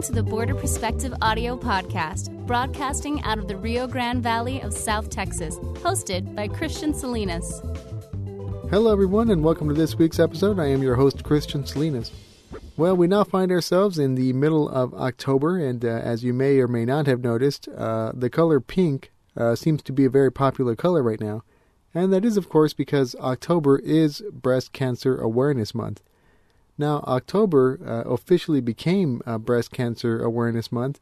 listening to the Border Perspective audio podcast, broadcasting out of the Rio Grande Valley of South Texas, hosted by Christian Salinas. Hello, everyone, and welcome to this week's episode. I am your host, Christian Salinas. Well, we now find ourselves in the middle of October, and uh, as you may or may not have noticed, uh, the color pink uh, seems to be a very popular color right now. And that is, of course, because October is Breast Cancer Awareness Month. Now, October uh, officially became uh, Breast Cancer Awareness Month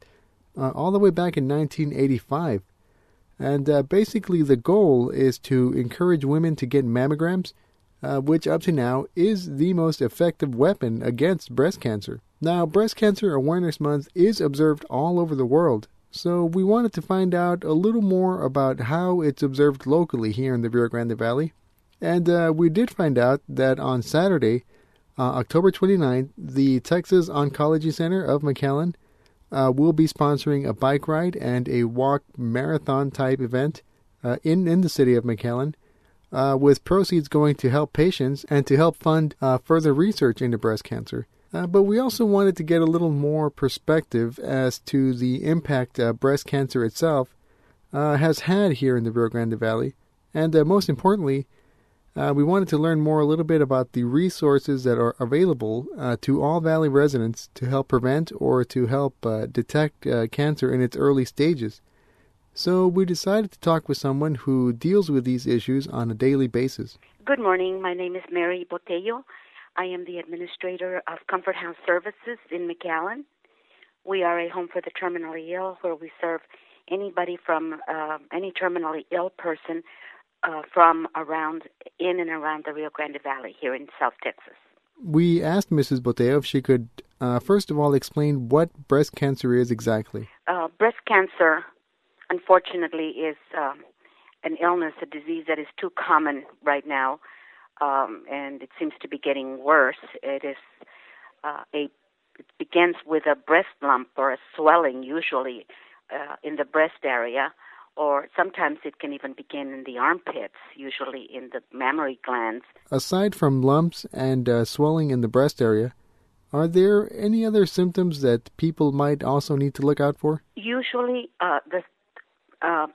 uh, all the way back in 1985. And uh, basically, the goal is to encourage women to get mammograms, uh, which up to now is the most effective weapon against breast cancer. Now, Breast Cancer Awareness Month is observed all over the world, so we wanted to find out a little more about how it's observed locally here in the Rio Grande Valley. And uh, we did find out that on Saturday, uh, October 29th, the Texas Oncology Center of McAllen uh, will be sponsoring a bike ride and a walk marathon type event uh, in, in the city of McAllen, uh, with proceeds going to help patients and to help fund uh, further research into breast cancer. Uh, but we also wanted to get a little more perspective as to the impact breast cancer itself has had here in the Rio Grande Valley, and most importantly, uh, we wanted to learn more a little bit about the resources that are available uh, to all Valley residents to help prevent or to help uh, detect uh, cancer in its early stages. So we decided to talk with someone who deals with these issues on a daily basis. Good morning. My name is Mary Botello. I am the administrator of Comfort House Services in McAllen. We are a home for the terminally ill where we serve anybody from uh, any terminally ill person uh, from around in and around the Rio Grande Valley here in South Texas. We asked Mrs. Botello if she could, uh, first of all, explain what breast cancer is exactly. Uh, breast cancer, unfortunately, is um, an illness, a disease that is too common right now, um, and it seems to be getting worse. It is uh, a it begins with a breast lump or a swelling, usually uh, in the breast area, or sometimes it can even begin in the armpits, usually in the mammary glands. Aside from lumps and uh, swelling in the breast area, are there any other symptoms that people might also need to look out for? Usually, uh, the uh,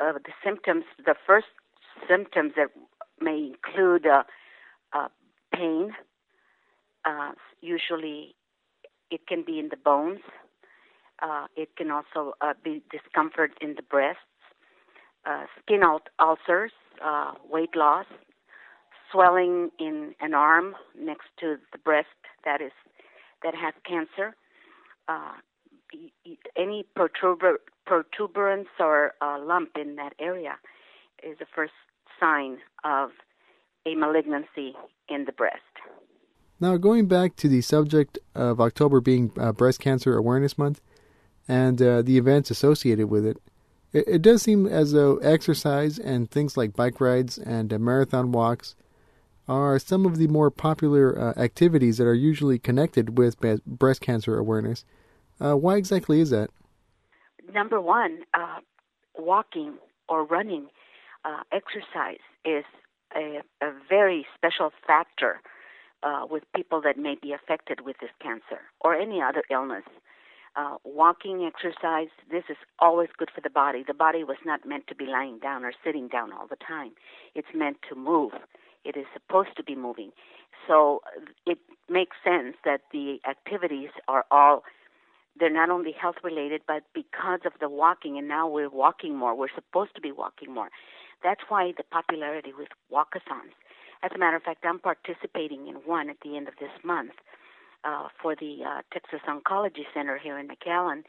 uh the symptoms, the first symptoms that may include uh, uh, pain. usually, it can be in the bones. It can also be discomfort in the breasts, uh, skin ulcers, uh, weight loss, swelling in an arm next to the breast that is that has cancer, uh, any protuber- protuberance or uh, lump in that area is the first sign of a malignancy in the breast. Now, going back to the subject of October being uh, Breast Cancer Awareness Month and uh, the events associated with it, it, it does seem as though exercise and things like bike rides and uh, marathon walks are some of the more popular uh, activities that are usually connected with breast cancer awareness. Uh, why exactly is that? Number one, uh, walking or running, uh, exercise is a, a, very special factor with people that may be affected with this cancer or any other illness uh, walking exercise, this is always good for the body. The body was not meant to be lying down or sitting down all the time. It's meant to move. It is supposed to be moving. So it makes sense that the activities are all they're not only health related, but because of the walking, and now we're walking more. We're supposed to be walking more. That's why the popularity with walkathons. As a matter of fact, I'm participating in one at the end of this month uh, for the uh, Texas Oncology Center here in McAllen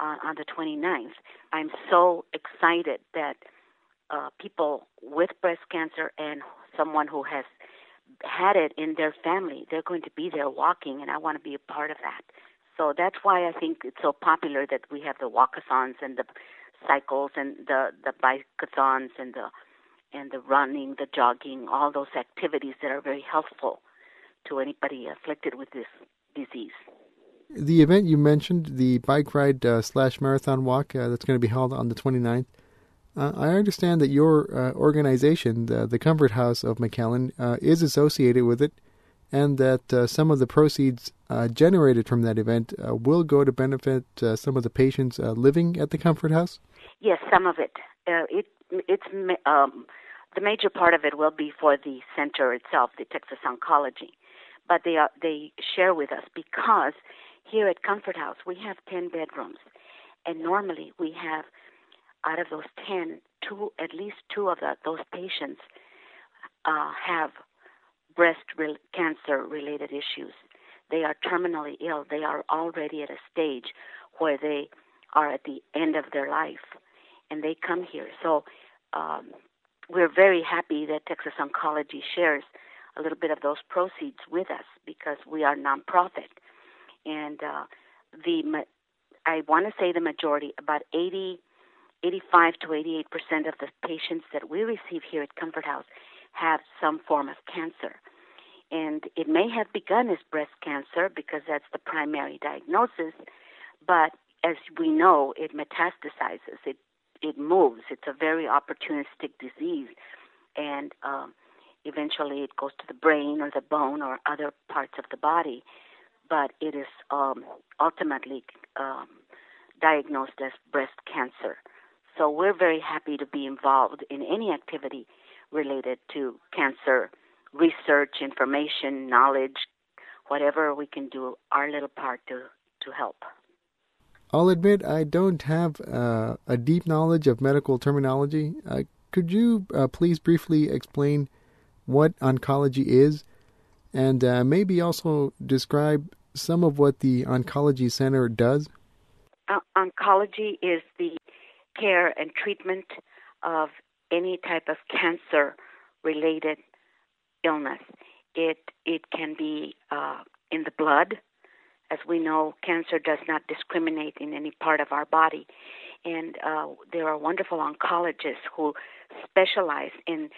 uh, on the 29th. I'm so excited that uh, people with breast cancer and someone who has had it in their family, they're going to be there walking, and I want to be a part of that. So that's why I think it's so popular that we have the walkathons and the cycles and the the bikeathons and the and the running, the jogging, all those activities that are very helpful to anybody afflicted with this disease. The event you mentioned, the bike ride uh, slash marathon walk uh, that's going to be held on the 29th, uh, I understand that your uh, organization, the, the, Comfort House of McAllen, uh, is associated with it. and that uh, some of the proceeds uh, generated from that event uh, will go to benefit uh, some of the patients uh, living at the Comfort House? Yes, some of it. Uh, it it's um, the major part of it will be for the center itself, the Texas Oncology, but they are they share with us because here at Comfort House we have ten bedrooms, and normally we have out of those ten, two at least two of the, those patients have breast re- cancer related issues. They are terminally ill. They are already at a stage where they are at the end of their life and they come here. So um, we're very happy that Texas Oncology shares a little bit of those proceeds with us because we are nonprofit. And uh, the I want to say the majority, about 80, 85 to 88 percent of the patients that we receive here at Comfort House have some form of cancer. And it may have begun as breast cancer because that's the primary diagnosis, but as we know, it metastasizes. It it moves. It's a very opportunistic disease, and um, eventually it goes to the brain or the bone or other parts of the body. But it is um, ultimately um, diagnosed as breast cancer. So we're very happy to be involved in any activity related to cancer research, information, knowledge, whatever we can do our little part to, to help. I'll admit I don't have uh, a deep knowledge of medical terminology. Uh, could you uh, please briefly explain what oncology is and uh, maybe also describe some of what the Oncology Center does? oncology is the care and treatment of any type of cancer related illness. It it can be uh, in the blood, as we know, cancer does not discriminate in any part of our body, and uh, there are wonderful oncologists who specialize in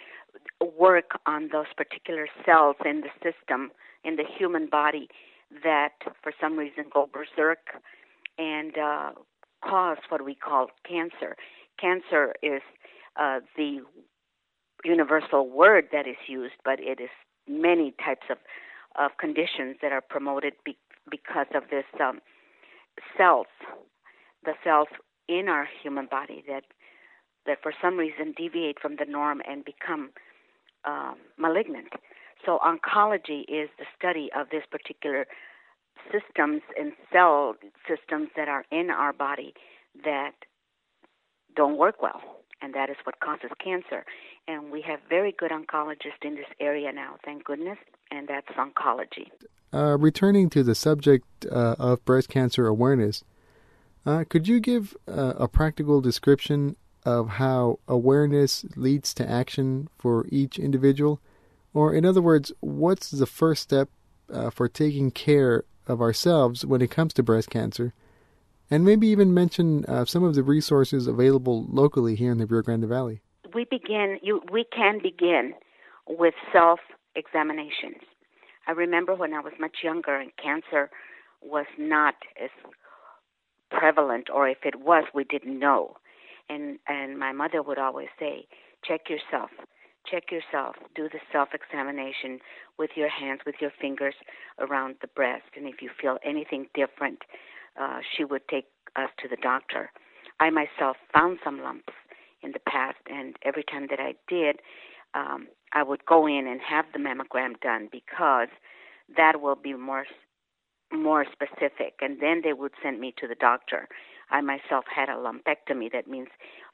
work on those particular cells in the system in the human body that, for some reason, go berserk and uh, cause what we call cancer. Cancer is uh, the universal word that is used, but it is many types of, of conditions that are promoted be, because of this um, cells, the cells in our human body that that for some reason deviate from the norm and become um, malignant. So oncology is the study of this particular systems and cell systems that are in our body that don't work well and that is what causes cancer. And we have very good oncologists in this area now, thank goodness, and that's oncology. Uh, returning to the subject uh, of breast cancer awareness, uh, could you give uh, a practical description of how awareness leads to action for each individual? Or, in other words, what's the first step uh, for taking care of ourselves when it comes to breast cancer? and maybe even mention uh, some of the resources available locally here in the Rio Grande Valley. We begin. You, we can begin with self examinations. I remember when I was much younger and cancer was not as prevalent, or if it was, we didn't know. And and my mother would always say, "Check yourself." Check yourself. Do the self examination with your hands, with your fingers around the breast. And if you feel anything different, uh, she would take us to the doctor. I myself found some lumps in the past, and every time that I did, um, I would go in and have the mammogram done because that will be more more specific. And then they would send me to the doctor. I myself had a lumpectomy. That means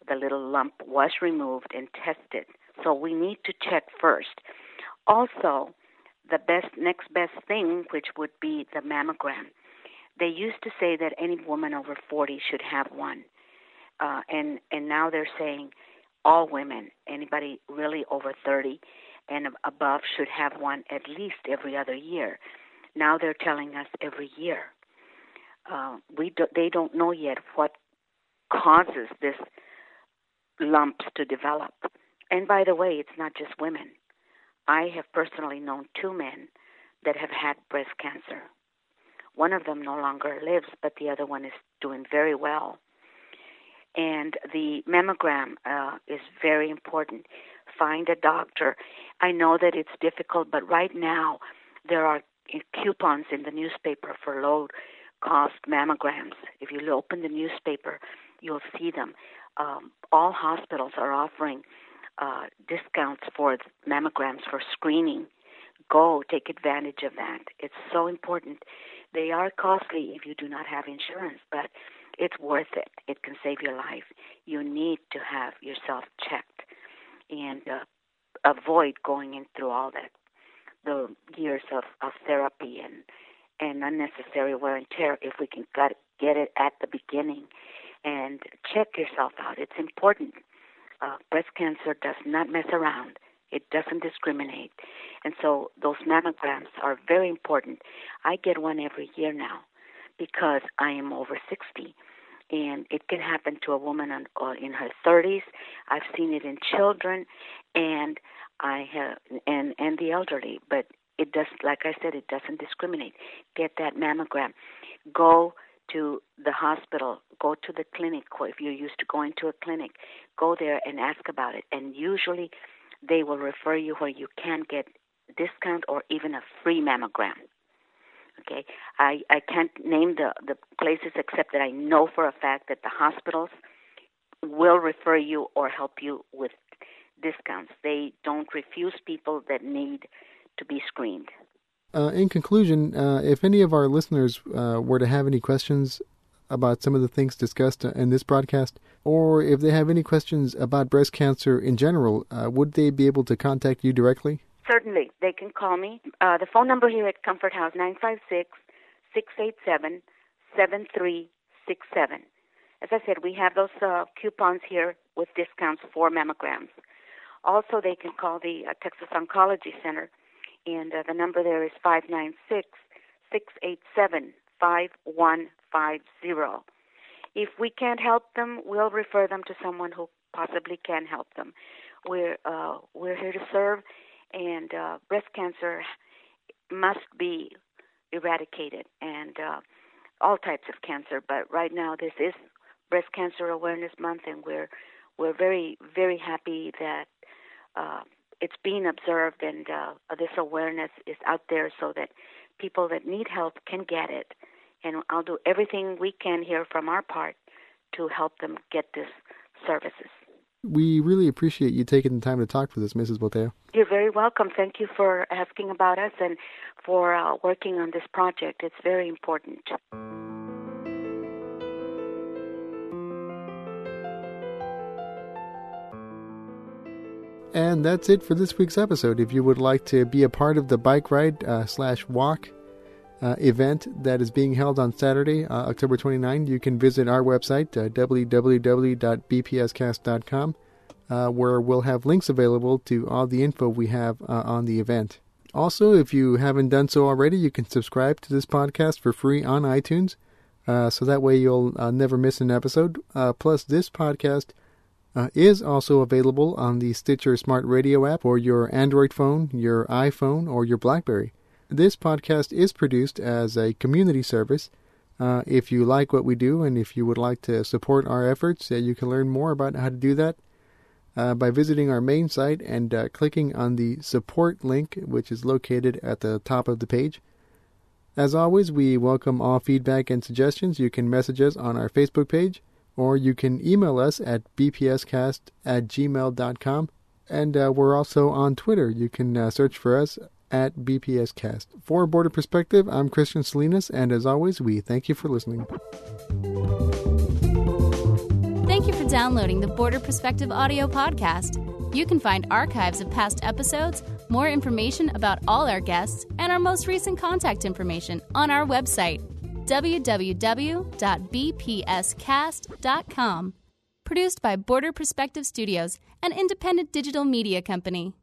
the little lump was removed and tested. So we need to check first. Also, the best next best thing, which would be the mammogram they used to say that any woman over 40 should have one. Uh, and and now they're saying all women, anybody really over 30 and above should have one at least every other year. Now they're telling us every year. Uh, we do, they don't know yet what causes this lumps to develop. And by the way, it's not just women. I have personally known two men that have had breast cancer. One of them no longer lives, but the other one is doing very well. And the mammogram uh, is very important. Find a doctor. I know that it's difficult, but right now there are coupons in the newspaper for low cost mammograms. If you open the newspaper, you'll see them. Um, all hospitals are offering uh, discounts for mammograms for screening. Go take advantage of that. It's so important. They are costly if you do not have insurance, but it's worth it. It can save your life. You need to have yourself checked and uh, avoid going in through all that the years of, of therapy and and unnecessary wear and tear if we can get get it at the beginning and check yourself out. It's important. Uh, breast cancer does not mess around. It doesn't discriminate. And so those mammograms are very important. I get one every year now because I am over 60. And it can happen to a woman uh, in her 30s. I've seen it in children, and I have, and and the elderly. But it does, like I said, it doesn't discriminate. Get that mammogram. Go to the hospital. Go to the clinic. If you're used to going to a clinic, go there and ask about it. And usually, they will refer you where you can get discount or even a free mammogram. Okay, I I can't name the the places except that I know for a fact that the hospitals will refer you or help you with discounts. They don't refuse people that need to be screened. Uh, in conclusion, uh, if any of our listeners uh, were to have any questions about some of the things discussed in this broadcast, or if they have any questions about breast cancer in general, uh, would they be able to contact you directly? Certainly. They can call me. Uh, the phone number here at Comfort House, 956 687 7367. As I said, we have those uh, coupons here with discounts for mammograms. Also, they can call the uh, Texas Oncology Center, and uh, the number there is 596 687 5150. If we can't help them, we'll refer them to someone who possibly can help them. We're uh, we're here to serve, and uh, breast cancer must be eradicated, and uh, all types of cancer. But right now, this is Breast Cancer Awareness Month, and we're we're very very happy that uh, it's being observed and uh, this awareness is out there so that people that need help can get it. And I'll do everything we can here from our part to help them get this services. We really appreciate you taking the time to talk with us, Mrs. Botello. You're very welcome. Thank you for asking about us and for uh, working on this project. It's very important. And that's it for this week's episode. If you would like to be a part of the bike ride uh, slash walk uh, event that is being held on Saturday, uh, October 29, you can visit our website, uh, www.bpscast.com, uh, where we'll have links available to all the info we have uh, on the event. Also, if you haven't done so already, you can subscribe to this podcast for free on iTunes, so that way you'll never miss an episode. plus, this podcast uh, is also available on the Stitcher Smart Radio app for your Android phone, your iPhone, or your Blackberry. This podcast is produced as a community service. Uh, if you like what we do and if you would like to support our efforts, uh, you can learn more about how to do that uh, by visiting our main site and uh, clicking on the support link, which is located at the top of the page. As always, we welcome all feedback and suggestions. You can message us on our Facebook page or you can email us at bpscast at gmail.com. And uh, we're also on Twitter. You can uh, search for us at bpscast. For Border Perspective, I'm Christian Salinas, and as always, we thank you for listening. Thank you for downloading the Border Perspective audio podcast. You can find archives of past episodes, more information about all our guests, and our most recent contact information on our website, www.bpscast.com. Produced by Border Perspective Studios, an independent digital media company.